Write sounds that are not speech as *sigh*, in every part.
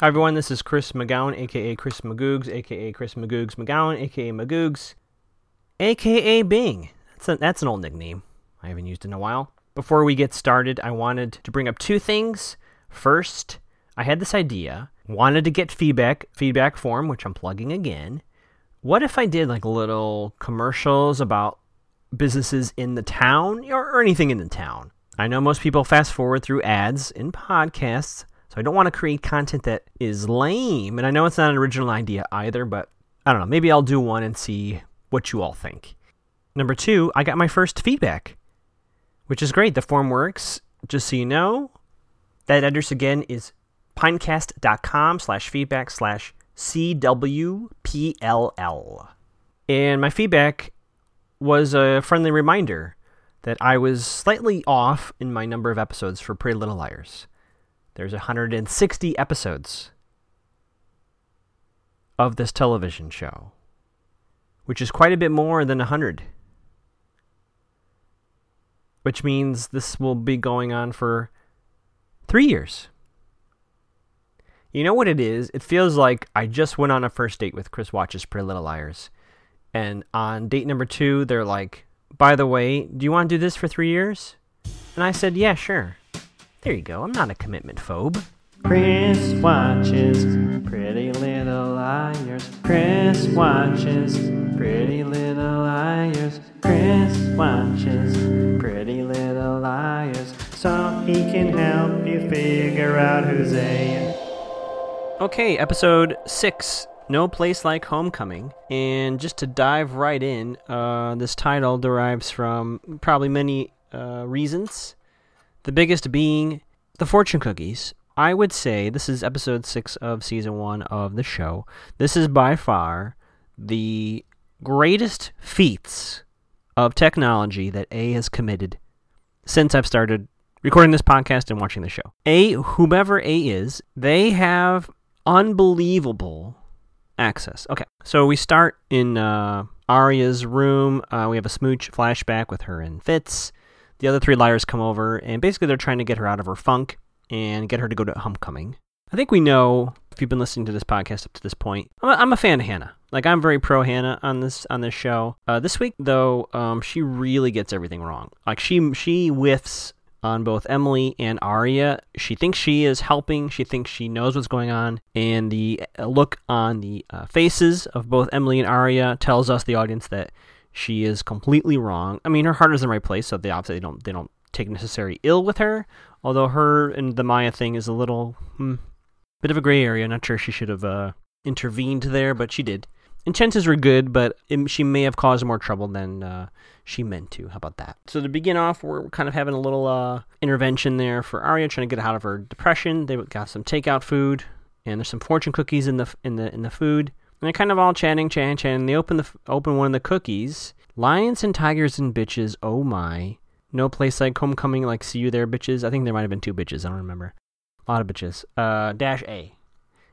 Hi everyone, this is Chris McGowan, aka Chris Magoogs, aka Chris Magoogs McGowan, aka Magoogs, aka Bing. That's, a, that's an old nickname I haven't used in a while. Before we get started, I wanted to bring up two things. First, I had this idea, wanted to get feedback, feedback form, which I'm plugging again. What if I did like little commercials about businesses in the town or, or anything in the town? I know most people fast forward through ads in podcasts, so I don't want to create content that is lame. And I know it's not an original idea either, but I don't know. Maybe I'll do one and see what you all think. Number two, I got my first feedback, which is great. The form works. Just so you know, that address again is pinecast.com slash feedback slash CWPLL. And my feedback was a friendly reminder that I was slightly off in my number of episodes for Pretty Little Liars. There's 160 episodes of this television show, which is quite a bit more than 100. Which means this will be going on for three years. You know what it is? It feels like I just went on a first date with Chris Watches Pretty Little Liars. And on date number two, they're like, by the way, do you want to do this for three years? And I said, yeah, sure. There you go. I'm not a commitment phobe. Chris watches Pretty Little Liars. Chris watches Pretty Little Liars. Chris watches Pretty Little Liars. So he can help you figure out who's A. Okay, episode six No Place Like Homecoming. And just to dive right in, uh, this title derives from probably many uh, reasons. The biggest being the fortune cookies. I would say this is episode six of season one of the show. This is by far the greatest feats of technology that A has committed since I've started recording this podcast and watching the show. A, whomever A is, they have unbelievable access. Okay, so we start in uh, Aria's room. Uh, we have a smooch flashback with her and Fitz. The other three liars come over, and basically they're trying to get her out of her funk and get her to go to homecoming. I think we know if you've been listening to this podcast up to this point. I'm a, I'm a fan of Hannah. Like I'm very pro Hannah on this on this show. Uh, this week though, um, she really gets everything wrong. Like she she whiffs on both Emily and Aria. She thinks she is helping. She thinks she knows what's going on, and the look on the uh, faces of both Emily and Aria tells us, the audience, that she is completely wrong. I mean, her heart is in the right place, so they obviously don't they don't take necessary ill with her. Although her and the Maya thing is a little hmm, bit of a gray area. Not sure she should have uh, intervened there, but she did. And chances were good, but it, she may have caused more trouble than uh, she meant to. How about that? So to begin off, we're kind of having a little uh, intervention there for Aria, trying to get out of her depression. They got some takeout food, and there's some fortune cookies in the in the in the food. And they're kind of all chatting, chatting, chatting. They open the open one of the cookies. Lions and tigers and bitches. Oh my! No place like homecoming. Like see you there, bitches. I think there might have been two bitches. I don't remember. A lot of bitches. Uh, dash A,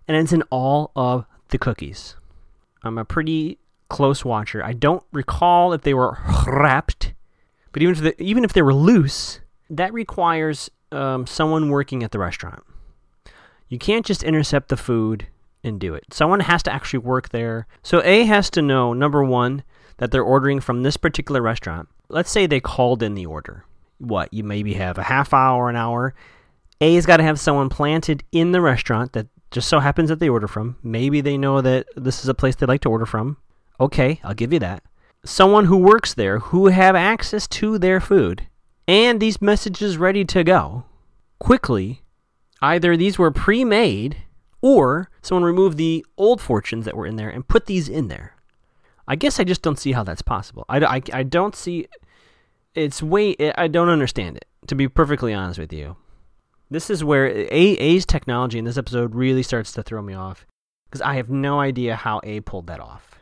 and it's in all of the cookies. I'm a pretty close watcher. I don't recall if they were wrapped, but even if they, even if they were loose, that requires um, someone working at the restaurant. You can't just intercept the food and do it. Someone has to actually work there. So A has to know number one that they're ordering from this particular restaurant. Let's say they called in the order. What you maybe have a half hour, an hour. A's got to have someone planted in the restaurant that just so happens that they order from. Maybe they know that this is a place they like to order from. Okay, I'll give you that. Someone who works there who have access to their food and these messages ready to go quickly. Either these were pre made or someone removed the old fortunes that were in there and put these in there. I guess I just don't see how that's possible. I, I, I don't see. It's way. I don't understand it, to be perfectly honest with you. This is where A A's technology in this episode really starts to throw me off because I have no idea how A pulled that off.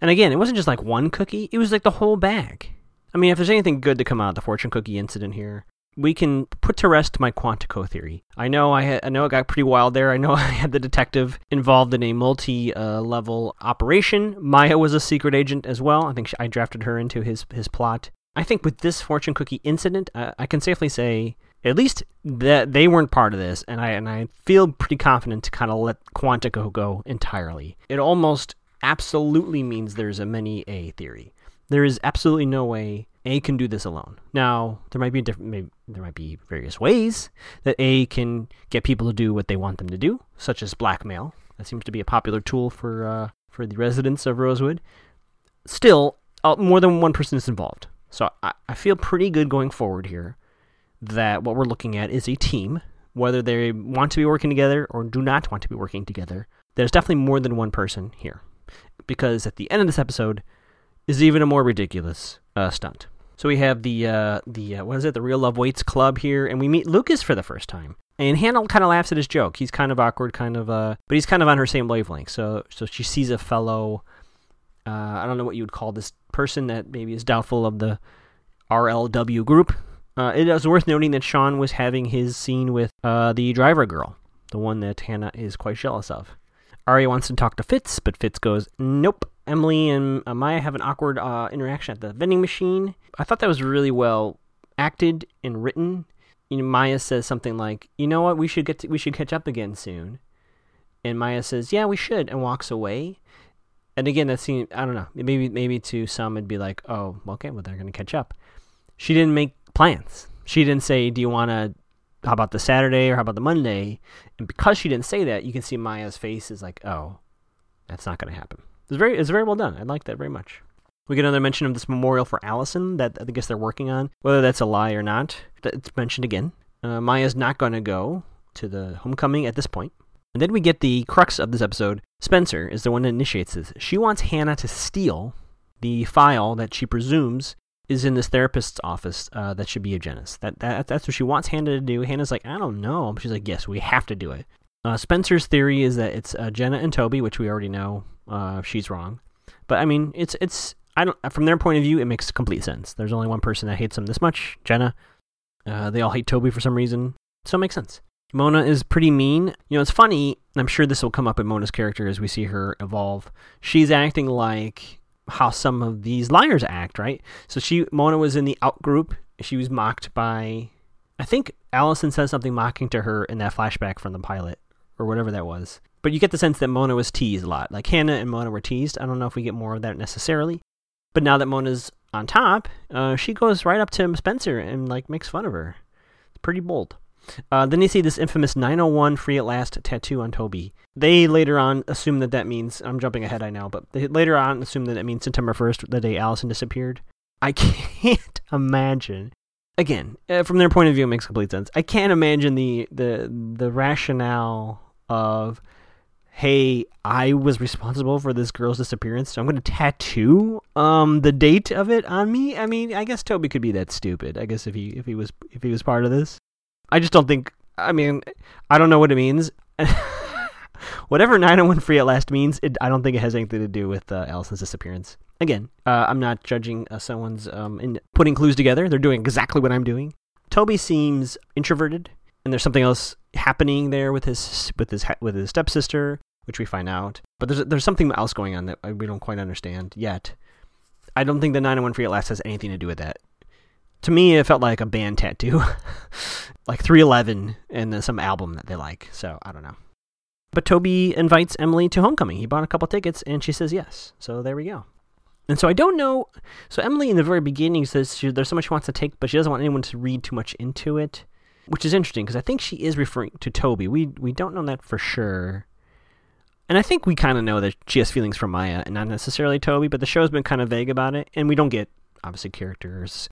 And again, it wasn't just like one cookie; it was like the whole bag. I mean, if there's anything good to come out of the fortune cookie incident here, we can put to rest my Quantico theory. I know I, I know it got pretty wild there. I know *laughs* I had the detective involved in a multi-level uh, operation. Maya was a secret agent as well. I think she, I drafted her into his his plot. I think with this fortune cookie incident, uh, I can safely say At least that they weren't part of this, and I and I feel pretty confident to kind of let Quantico go entirely. It almost absolutely means there's a many A theory. There is absolutely no way A can do this alone. Now there might be different, maybe, there might be various ways that A can get people to do what they want them to do, such as blackmail. That seems to be a popular tool for uh, for the residents of Rosewood. Still, uh, more than one person is involved, so I, I feel pretty good going forward here that what we're looking at is a team, whether they want to be working together or do not want to be working together. There's definitely more than one person here, because at the end of this episode is even a more ridiculous uh, stunt. So we have the uh, the uh, what is it? The Real Love Waits Club here, and we meet Lucas for the first time. And Hannah kind of laughs at his joke. He's kind of awkward, kind of, uh, but he's kind of on her same wavelength. So so she sees a fellow. Uh, I don't know what you would call this person that maybe is doubtful of the RLW group. Uh, it is worth noting that Sean was having his scene with uh, the driver girl, the one that Hannah is quite jealous of. Aria wants to talk to Fitz, but Fitz goes, Nope. Emily and uh, Maya have an awkward uh, interaction at the vending machine. I thought that was really well acted and written. You know, Maya says something like, "You know what? We should get to, we should catch up again soon." And Maya says, "Yeah, we should," and walks away. And again, that seems I don't know. Maybe maybe to some it'd be like, "Oh, okay, well they're gonna catch up." She didn't make plans. She didn't say, "Do you want to?" How about the Saturday or how about the Monday? And because she didn't say that, you can see Maya's face is like, "Oh, that's not going to happen." It's very it's very well done. I like that very much. We get another mention of this memorial for Alison that I guess they're working on. Whether that's a lie or not, it's mentioned again. Uh, Maya's not going to go to the homecoming at this point. And then we get the crux of this episode. Spencer is the one that initiates this. She wants Hannah to steal the file that she presumes is in this therapist's office uh, that should be Eugenis. That, that That's what she wants Hannah to do. Hannah's like, I don't know. She's like, yes, we have to do it. Uh, Spencer's theory is that it's uh, Jenna and Toby, which we already know uh, she's wrong. But I mean, it's it's I don't from their point of view, it makes complete sense. There's only one person that hates them this much, Jenna. Uh, they all hate Toby for some reason, so it makes sense. Mona is pretty mean. You know, it's funny. I'm sure this will come up in Mona's character as we see her evolve. She's acting like how some of these liars act, right? So she Mona was in the out group. She was mocked by I think Alison says something mocking to her in that flashback from the pilot or whatever that was. But you get the sense that Mona was teased a lot. Like Hannah and Mona were teased. I don't know if we get more of that necessarily. But now that Mona's on top, uh, she goes right up to Spencer and like makes fun of her. It's pretty bold. Uh, then you see this infamous 901 free at last tattoo on Toby. They later on assume that that means I'm jumping ahead, I know, but they later on assume that it means September 1st, the day Alison disappeared. I *laughs* can't imagine. Again, uh, from their point of view, it makes complete sense. I can't imagine the the the rationale of hey, I was responsible for this girl's disappearance, so I'm going to tattoo um the date of it on me. I mean, I guess Toby could be that stupid. I guess if he if he was if he was part of this, I just don't think. I mean, I don't know what it means. *laughs* Whatever 901 free at last means, it, I don't think it has anything to do with uh, Alison's disappearance. Again, uh, I'm not judging uh, someone's um, in putting clues together. They're doing exactly what I'm doing. Toby seems introverted, and there's something else happening there with his with his with his stepsister, which we find out. But there's there's something else going on that we don't quite understand yet. I don't think the 901 Free at Last has anything to do with that. To me, it felt like a band tattoo, *laughs* like 311 and then some album that they like. So I don't know. But Toby invites Emily to homecoming. He bought a couple tickets, and she says yes. So there we go. And so I don't know. So Emily, in the very beginning, says she, there's so much she wants to take, but she doesn't want anyone to read too much into it which is interesting because I think she is referring to Toby. We we don't know that for sure. And I think we kind of know that she has feelings for Maya and not necessarily Toby, but the show's been kind of vague about it, and we don't get obviously characters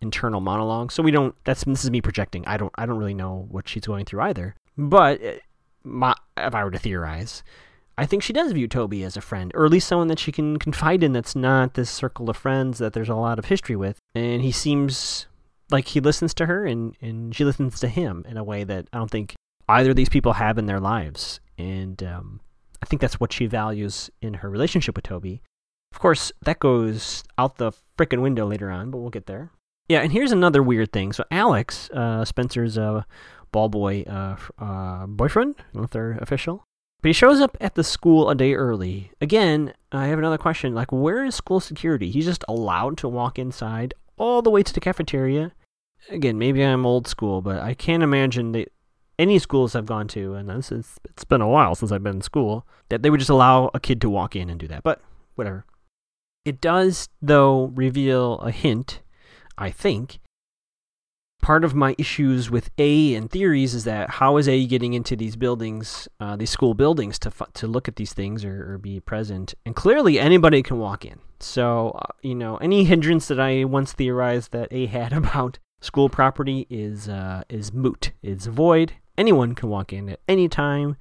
internal monologue, so we don't. That's this is me projecting. I don't I don't really know what she's going through either. But eh, my, if I were to theorize, I think she does view Toby as a friend, or at least someone that she can confide in. That's not this circle of friends that there's a lot of history with, and he seems like he listens to her and, and she listens to him in a way that I don't think either of these people have in their lives. And um, I think that's what she values in her relationship with Toby. Of course, that goes out the frickin' window later on, but we'll get there. Yeah, and here's another weird thing. So Alex, uh, Spencer's uh, ball boy uh, uh, boyfriend, know if they're official, but he shows up at the school a day early. Again, I have another question. Like, where is school security? He's just allowed to walk inside all the way to the cafeteria again, maybe I'm old school, but I can't imagine that any schools I've gone to, and this is, it's been a while since I've been in school, that they would just allow a kid to walk in and do that. But whatever. It does, though, reveal a hint, I think. Part of my issues with A and theories is that how is A getting into these buildings, uh, these school buildings, to to look at these things or, or be present? And clearly, anybody can walk in. So, uh, you know, any hindrance that I once theorized that A had *laughs* about school property is uh, is moot. It's void. Anyone can walk in at any time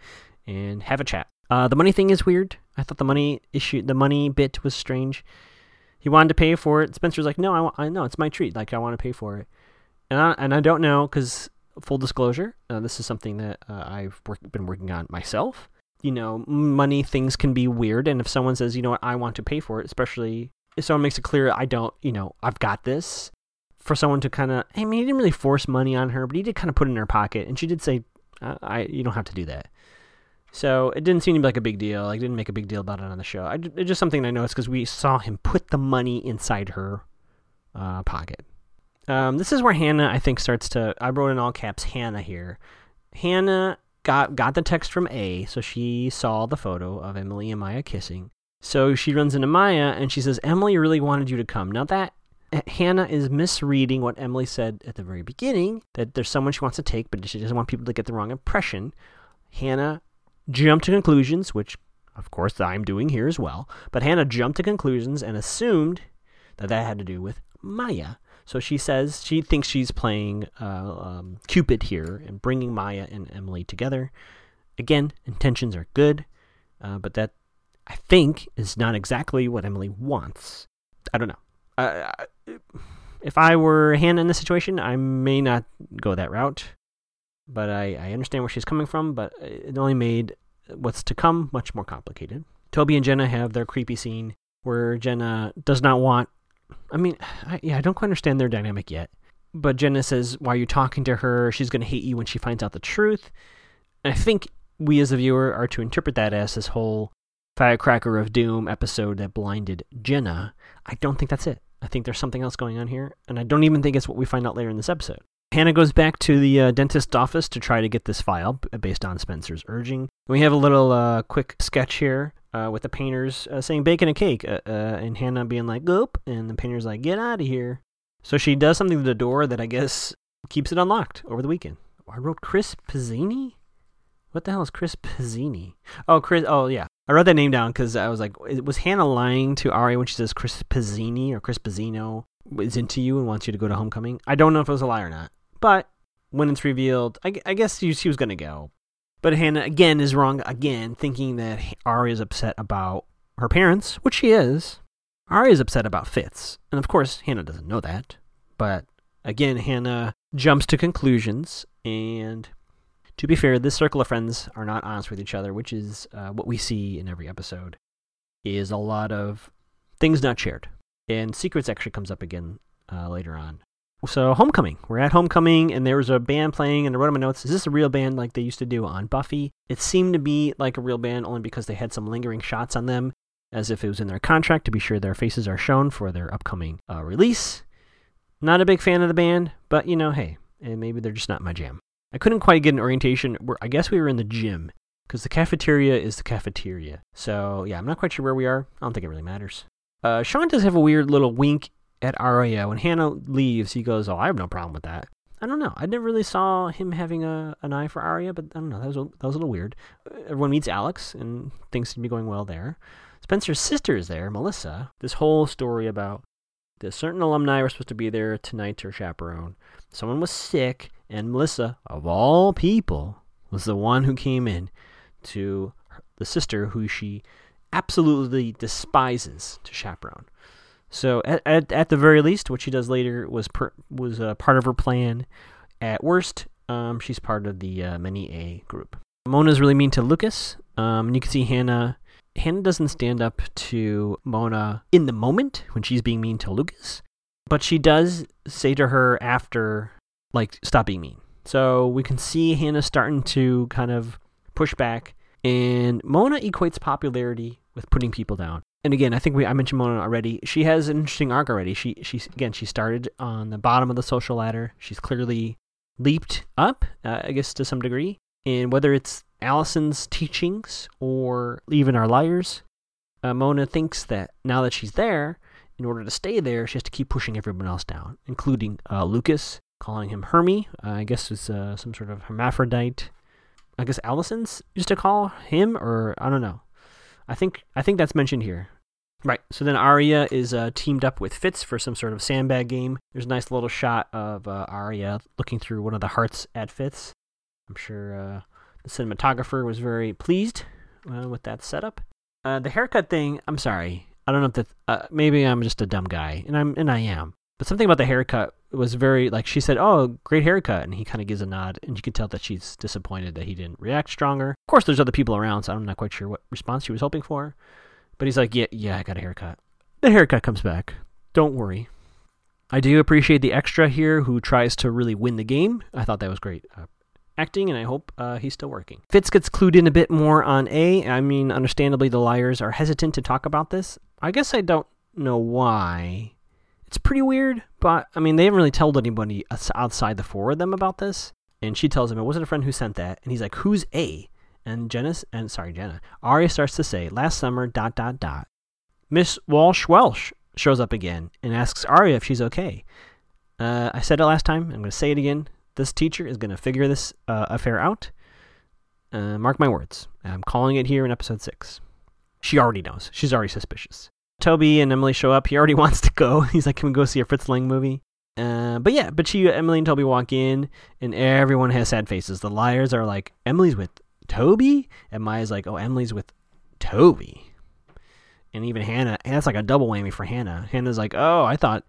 and have a chat. Uh, the money thing is weird. I thought the money issue, the money bit was strange. He wanted to pay for it. Spencer's like, no, I, I know it's my treat. Like I want to pay for it, and I and I don't know because full disclosure, uh, this is something that uh, I've work, been working on myself. You know, money things can be weird, and if someone says, you know what, I want to pay for it, especially if someone makes it clear I don't, you know, I've got this, for someone to kind of, I mean, he didn't really force money on her, but he did kind of put it in her pocket, and she did say, uh, "I, you don't have to do that." So it didn't seem to be like a big deal. Like didn't make a big deal about it on the show. I, it's just something I noticed because we saw him put the money inside her uh, pocket. Um, this is where Hannah, I think, starts to. I wrote in all caps Hannah here. Hannah got got the text from A, so she saw the photo of Emily and Maya kissing. So she runs into Maya and she says, "Emily really wanted you to come." Now that Hannah is misreading what Emily said at the very beginning that there's someone she wants to take, but she doesn't want people to get the wrong impression. Hannah jumped to conclusions, which of course I'm doing here as well. But Hannah jumped to conclusions and assumed that that had to do with Maya. So she says she thinks she's playing uh, um, Cupid here and bringing Maya and Emily together. Again, intentions are good, uh, but that I think is not exactly what Emily wants. I don't know. If I were Hannah in this situation, I may not go that route. But I, I understand where she's coming from, but it only made what's to come much more complicated. Toby and Jenna have their creepy scene where Jenna does not want. I mean, I, yeah, I don't quite understand their dynamic yet. But Jenna says, Why are you talking to her? She's going to hate you when she finds out the truth. And I think we as a viewer are to interpret that as this whole Firecracker of Doom episode that blinded Jenna. I don't think that's it. I think there's something else going on here, and I don't even think it's what we find out later in this episode. Hannah goes back to the uh, dentist's office to try to get this file based on Spencer's urging. We have a little uh, quick sketch here uh, with the painters uh, saying bacon and cake, uh, uh, and Hannah being like, "Goop," and the painter's like, "Get out of here." So she does something to the door that I guess keeps it unlocked over the weekend. I wrote Chris Pizzini. What the hell is Chris Pizzini? Oh, Chris. Oh, yeah. I wrote that name down because I was like, was Hannah lying to Ari when she says Chris Pizzini or Chris Pizzino is into you and wants you to go to homecoming? I don't know if it was a lie or not. But when it's revealed, I, I guess she, she was going to go. But Hannah, again, is wrong again, thinking that Ari is upset about her parents, which she is. Ari is upset about Fitz. And of course, Hannah doesn't know that. But again, Hannah jumps to conclusions. And to be fair, this circle of friends are not honest with each other, which is uh, what we see in every episode, is a lot of things not shared. And secrets actually comes up again uh, later on. So homecoming. We're at homecoming and there was a band playing and i wrote in my notes is this a real band like they used to do on buffy? It seemed to be like a real band only because they had some lingering shots on them as if it was in their contract to be sure their faces are shown for their upcoming uh, release. Not a big fan of the band but you know hey and maybe they're just not my jam i couldn't quite get an orientation where i guess we were in the gym because the cafeteria is the cafeteria so yeah i'm not quite sure where we are i don't think it really matters uh, Sean does have a weird little wink at Aria. When Hannah leaves, he goes, "Oh, I have no problem with that." I don't know. I never really saw him having a an eye for Aria, but I don't know. That was a, that was a little weird. Everyone meets Alex, and things seem to be going well there. Spencer's sister is there, Melissa. This whole story about the certain alumni were supposed to be there tonight to chaperone. Someone was sick, and Melissa, of all people, was the one who came in to the sister who she absolutely despises to chaperone. So at, at, at the very least, what she does later was per, was uh, part of her plan. At worst, um, she's part of the uh, many A group. Mona's really mean to Lucas. Um, and you can see Hannah. Hannah doesn't stand up to Mona in the moment when she's being mean to Lucas, but she does say to her after, like, stop being mean. So we can see Hannah starting to kind of push back, and Mona equates popularity with putting people down. and again, I think we I mentioned Mona already. She has an interesting arc already. She she again she started on the bottom of the social ladder. She's clearly leaped up, uh, I guess to some degree. And whether it's Alison's teachings or even our liars, uh, Mona thinks that now that she's there, in order to stay there, she has to keep pushing everyone else down, including uh, Lucas, calling him Hermie. Uh, I guess it's uh, some sort of hermaphrodite. I guess Alison's used to call him, or I don't know. I think I think that's mentioned here. Right. So then Aria is uh, teamed up with Fitz for some sort of sandbag game. There's a nice little shot of uh, Aria looking through one of the hearts at Fitz. I'm sure uh, the cinematographer was very pleased uh, with that setup. Uh, the haircut thing, I'm sorry. I don't know if that. Uh, maybe I'm just a dumb guy, and I'm and I am. But something about the haircut was very like she said, "Oh, great haircut," and he kind of gives a nod, and you can tell that she's disappointed that he didn't react stronger. Of course, there's other people around, so I'm not quite sure what response she was hoping for. But he's like, "Yeah, yeah, I got a haircut." The haircut comes back. Don't worry. I do appreciate the extra here who tries to really win the game. I thought that was great. Uh, acting, and I hope uh, he's still working. Fitz gets clued in a bit more on A. I mean, understandably, the liars are hesitant to talk about this. I guess I don't know why. It's pretty weird, but I mean, they haven't really told anybody outside the four of them about this. And she tells him it wasn't a friend who sent that, and he's like, "Who's A?" And Jenna, and sorry, Jenna, Aria starts to say, "Last summer, dot dot dot." Miss Walsh Welsh shows up again and asks Aria if she's okay. Uh, I said it last time. I'm going to say it again. This teacher is going to figure this uh, affair out. Uh, mark my words. I'm calling it here in episode six. She already knows. She's already suspicious. Toby and Emily show up. He already *laughs* wants to go. *laughs* He's like, "Can we go see a Fritz Lang movie?" Uh, but yeah, but she, Emily, and Toby walk in, and everyone has sad faces. The liars are like, "Emily's with Toby," and Maya's like, "Oh, Emily's with Toby." And even Hannah, and that's like a double whammy for Hannah. Hannah's like, "Oh, I thought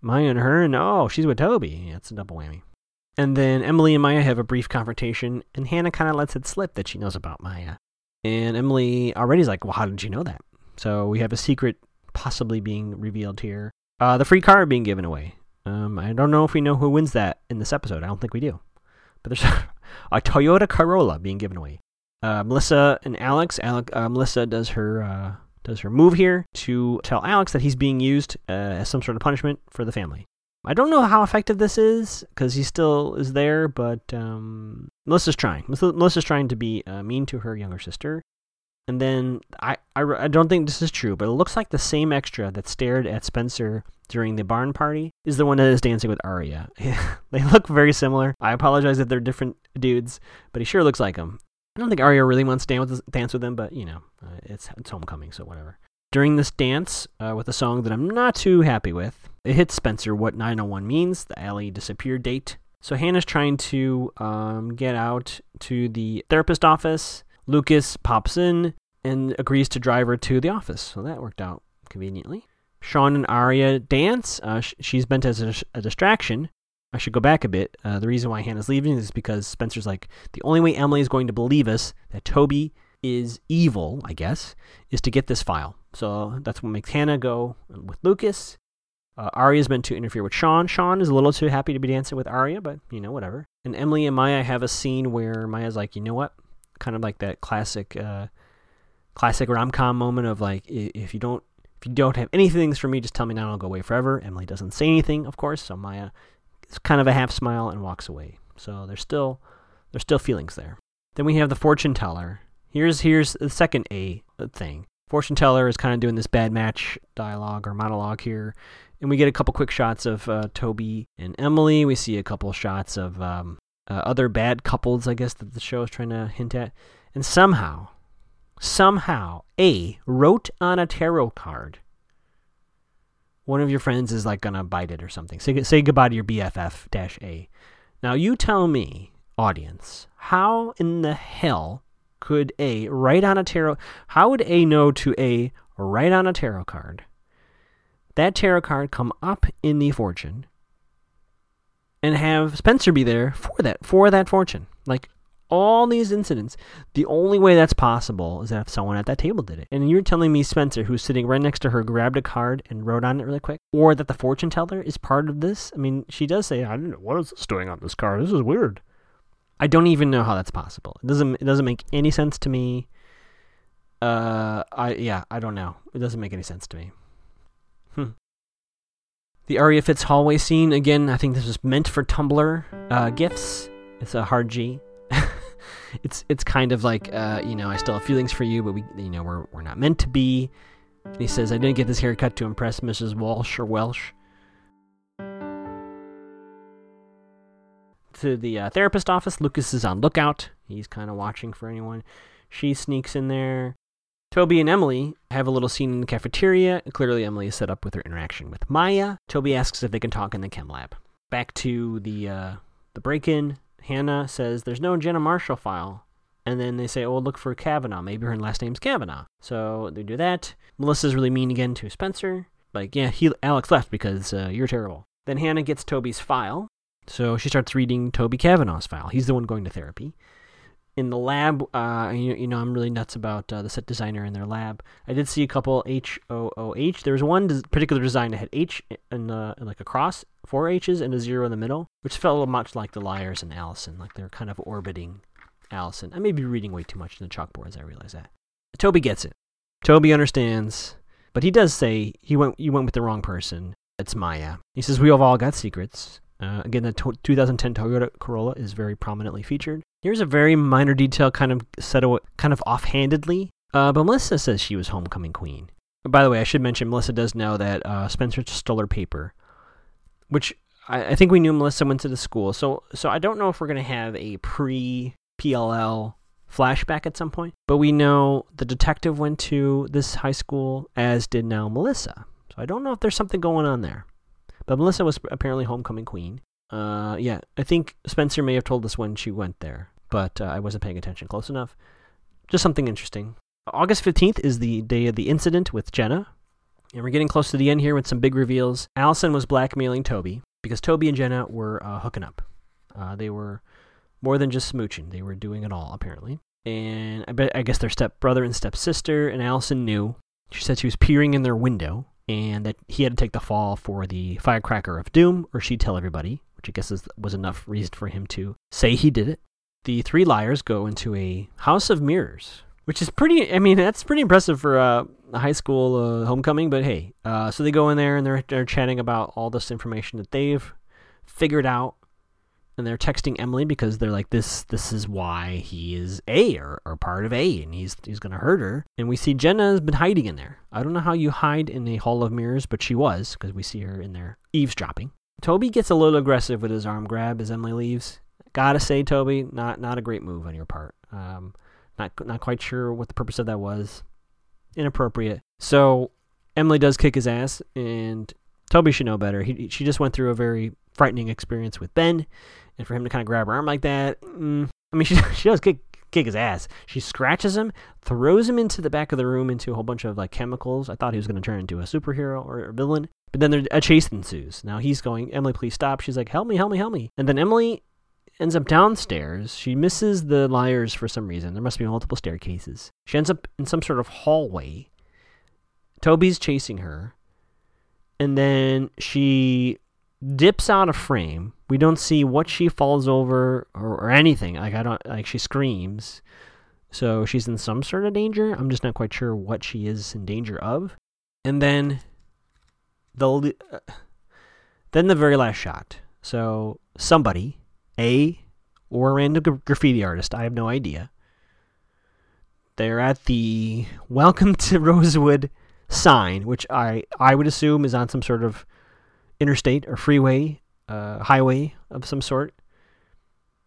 Maya and her, and oh, she's with Toby." Yeah, it's a double whammy. And then Emily and Maya have a brief confrontation, and Hannah kind of lets it slip that she knows about Maya. And Emily already is like, Well, how did you know that? So we have a secret possibly being revealed here. Uh, the free car being given away. Um, I don't know if we know who wins that in this episode. I don't think we do. But there's *laughs* a Toyota Corolla being given away. Uh, Melissa and Alex. Alex uh, Melissa does her uh, does her move here to tell Alex that he's being used uh, as some sort of punishment for the family. I don't know how effective this is because he still is there, but um, Melissa's trying. Melissa's trying to be uh, mean to her younger sister. And then I, I, I don't think this is true, but it looks like the same extra that stared at Spencer during the barn party is the one that is dancing with Aria. *laughs* they look very similar. I apologize if they're different dudes, but he sure looks like him. I don't think Aria really wants to dance with, him, but you know, uh, it's, it's homecoming, so whatever. During this dance, uh, with a song that I'm not too happy with, it hits Spencer what 901 means, the Allie disappear date. So Hannah's trying to um, get out to the therapist office. Lucas pops in and agrees to drive her to the office. So that worked out conveniently. Sean and Aria dance. Uh, sh- she's meant as a, a, distraction. I should go back a bit. Uh, the reason why Hannah's leaving is because Spencer's like, the only way Emily is going to believe us that Toby is evil, I guess, is to get this file. So that's what makes Hannah go with Lucas. Uh, Aria's meant to interfere with Sean. Sean is a little too happy to be dancing with Aria, but you know, whatever. And Emily and Maya have a scene where Maya's like, you know what? Kind of like that classic, uh, classic rom com moment of like, if you don't, if you don't have anything for me, just tell me now. I'll go away forever. Emily doesn't say anything, of course, so Maya is kind of a half smile and walks away. So there's still, there's still feelings there. Then we have the fortune teller. Here's here's the second A thing fortune teller is kind of doing this bad match dialogue or monologue here. And we get a couple quick shots of uh, Toby and Emily. We see a couple shots of um, uh, other bad couples, I guess, that the show is trying to hint at. And somehow, somehow, A wrote on a tarot card. One of your friends is like gonna bite it or something. Say, say goodbye to your BFF dash A. Now you tell me, audience, how in the hell could A write on a tarot? How would A know to A write on a tarot card? That tarot card come up in the fortune, and have Spencer be there for that for that fortune. Like all these incidents, the only way that's possible is that if someone at that table did it. And you're telling me Spencer, who's sitting right next to her, grabbed a card and wrote on it really quick, or that the fortune teller is part of this. I mean, she does say, "I don't know what is this doing on this card. This is weird." I don't even know how that's possible. It doesn't it doesn't make any sense to me. Uh, I yeah, I don't know. It doesn't make any sense to me. The Aria Fitz hallway scene again. I think this was meant for Tumblr uh, gifs. It's a hard G. *laughs* it's it's kind of like uh, you know I still have feelings for you, but we you know we're we're not meant to be. And he says I didn't get this haircut to impress Mrs. Walsh or Welsh. To the uh, therapist office, Lucas is on lookout. He's kind of watching for anyone. She sneaks in there. Toby and Emily have a little scene in the cafeteria. Clearly, Emily is set up with her interaction with Maya. Toby asks if they can talk in the chem lab. Back to the uh, the break-in. Hannah says there's no Jenna Marshall file. And then they say, oh, look for Cavanaugh. Maybe her last name's Cavanaugh. So they do that. Melissa's really mean again to Spencer. Like, yeah, he, Alex left because uh, you're terrible. Then Hannah gets Toby's file. So she starts reading Toby Cavanaugh's file. He's the one going to therapy. In the lab, uh, you, you know, I'm really nuts about uh, the set designer in their lab. I did see a couple H O O H. There was one des- particular design that had H and like a cross, four H's, and a zero in the middle, which felt much like the Liars and Alison. Like they're kind of orbiting Alison. I may be reading way too much in the chalkboards. I realize that. Toby gets it. Toby understands, but he does say he went. You went with the wrong person. It's Maya. He says we have all got secrets. Uh, again, the to- 2010 Toyota Corolla is very prominently featured. Here's a very minor detail, kind of away, kind of offhandedly. Uh, but Melissa says she was homecoming queen. By the way, I should mention Melissa does know that uh, Spencer stole her paper, which I, I think we knew Melissa went to the school. So, so I don't know if we're gonna have a pre PLL flashback at some point. But we know the detective went to this high school, as did now Melissa. So I don't know if there's something going on there. But Melissa was apparently homecoming queen. Uh, yeah, I think Spencer may have told us when she went there, but uh, I wasn't paying attention close enough. Just something interesting. August 15th is the day of the incident with Jenna. And we're getting close to the end here with some big reveals. Alison was blackmailing Toby because Toby and Jenna were uh, hooking up. Uh, they were more than just smooching, they were doing it all, apparently. And I, bet, I guess their stepbrother and stepsister, and Alison knew. She said she was peering in their window and that he had to take the fall for the firecracker of doom, or she'd tell everybody, which I guess is, was enough reason for him to say he did it. The three liars go into a house of mirrors, which is pretty. I mean, that's pretty impressive for uh, a high school uh, homecoming. But hey, uh, so they go in there and they're they're chatting about all this information that they've figured out, and they're texting Emily because they're like, this this is why he is A or, or part of A, and he's he's gonna hurt her. And we see Jenna's been hiding in there. I don't know how you hide in a hall of mirrors, but she was because we see her in there eavesdropping. Toby gets a little aggressive with his arm grab as Emily leaves. Gotta say, Toby, not not a great move on your part. Um, not not quite sure what the purpose of that was. Inappropriate. So Emily does kick his ass, and Toby should know better. He she just went through a very frightening experience with Ben, and for him to kind of grab her arm like that, mm, I mean, *laughs* she she does kick kick his ass. She scratches him, throws him into the back of the room into a whole bunch of like chemicals. I thought he was going to turn into a superhero or a villain, but then there, a chase ensues. Now he's going, Emily, please stop. She's like, help me, help me, help me. And then Emily ends up downstairs. She misses the liars for some reason. There must be multiple staircases. She ends up in some sort of hallway. Toby's chasing her. And then she dips out of frame. We don't see what she falls over or, or anything. Like I don't like she screams. So she's in some sort of danger. I'm just not quite sure what she is in danger of. And then the uh, then the very last shot. So somebody, a or a random gra- graffiti artist, I have no idea. They're at the "Welcome *laughs* to Rosewood" sign, which I I would assume is on some sort of interstate or freeway, uh, highway of some sort,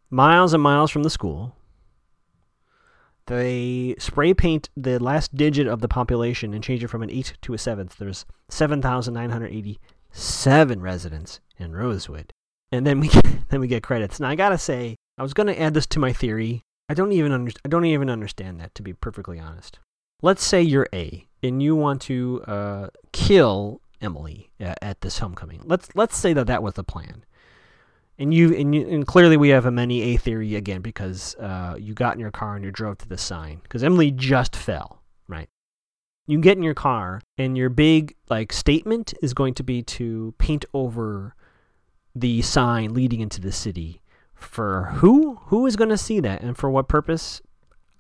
miles and miles from the school. They spray paint the last digit of the population and change it from an 8 to a 7th. There's 7,987 residents in Rosewood. And then we *laughs* get, then we get credits. Now I got to say, I was to add this to my theory. I don't even under, I don't even understand that to be perfectly honest. Let's say you're A and you want to uh, kill Emily at, at this homecoming. Let's let's say that that was the plan. And you and, you, and clearly we have a many A theory again because uh, you got in your car and you drove to the sign because Emily just fell, right? You get in your car and your big like statement is going to be to paint over the sign leading into the city. For who? Who is going to see that and for what purpose?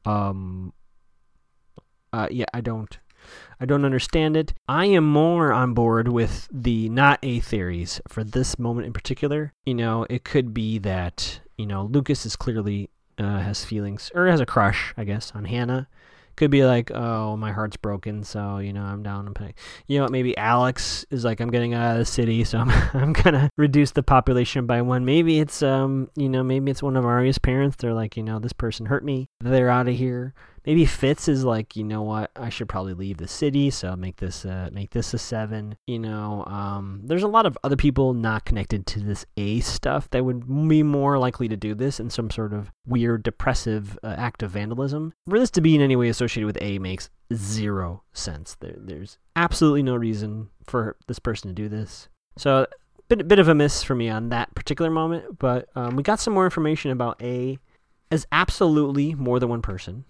Um, Uh, yeah, I don't. I don't understand it. I am more on board with the not A theories for this moment in particular. You know, it could be that, you know, Lucas is clearly uh, has feelings or has a crush, I guess, on Hannah. Could be like, oh, my heart's broken, so you know I'm down pay. You know, maybe Alex is like, I'm getting out of the city, so I'm *laughs* I'm gonna reduce the population by one. Maybe it's um, you know, maybe it's one of Aria's parents. They're like, you know, this person hurt me. They're out of here maybe Fitz is like, you know what, I should probably leave the city, so make this uh, make this a seven. You know, um, there's a lot of other people not connected to this A stuff that would be more likely to do this in some sort of weird depressive uh, act of vandalism. For this to be in any way associated with A makes zero sense. There, there's absolutely no reason for this person to do this. So bit bit of a miss for me on that particular moment, but um, we got some more information about A as absolutely more than one person.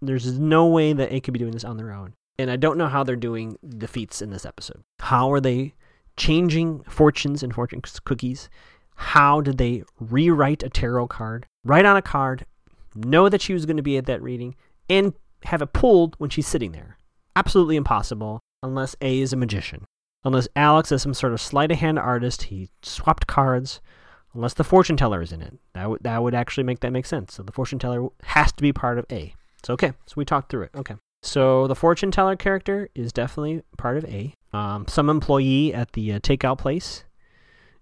There's no way that A could be doing this on their own. And I don't know how they're doing the feats in this episode. How are they changing fortunes and fortune cookies? How did they rewrite a tarot card, write on a card, know that she was going to be at that reading, and have it pulled when she's sitting there? Absolutely impossible unless A is a magician. Unless Alex is some sort of sleight of hand artist, he swapped cards. Unless the fortune teller is in it, that would that would actually make that make sense. So the fortune teller has to be part of A. So okay, so we talked through it. Okay. So the fortune teller character is definitely part of A. Um, some employee at the uh, takeout place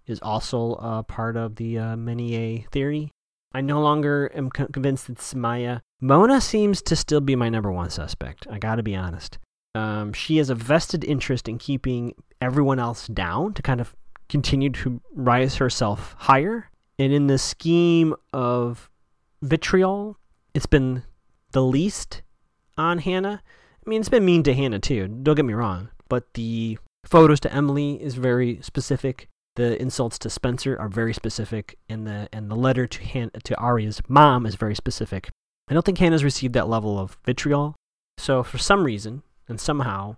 is also uh, part of the uh, many A theory. I no longer am co- convinced it's Maya. Mona seems to still be my number one suspect. I got to be honest. Um, she has a vested interest in keeping everyone else down to kind of continue to rise herself higher. And in the scheme of vitriol, it's been the least on Hannah. I mean, it's been mean to Hannah too. Don't get me wrong, but the photos to Emily is very specific. The insults to Spencer are very specific, and the and the letter to Han- to Aria's mom is very specific. I don't think Hannah's received that level of vitriol. So for some reason and somehow,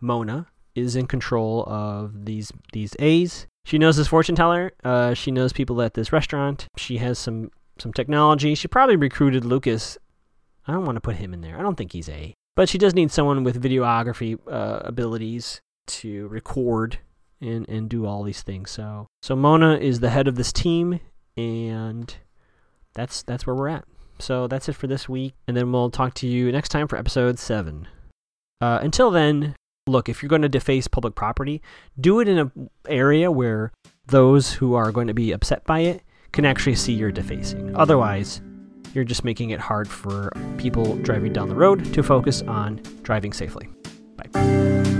Mona is in control of these these A's. She knows this fortune teller. Uh, she knows people at this restaurant. She has some some technology. She probably recruited Lucas I don't want to put him in there. I don't think he's A. But she does need someone with videography uh, abilities to record and, and do all these things. So so Mona is the head of this team, and that's that's where we're at. So that's it for this week, and then we'll talk to you next time for episode seven. Uh, until then, look if you're going to deface public property, do it in an area where those who are going to be upset by it can actually see you're defacing. Otherwise, you're just making it hard for people driving down the road to focus on driving safely. Bye.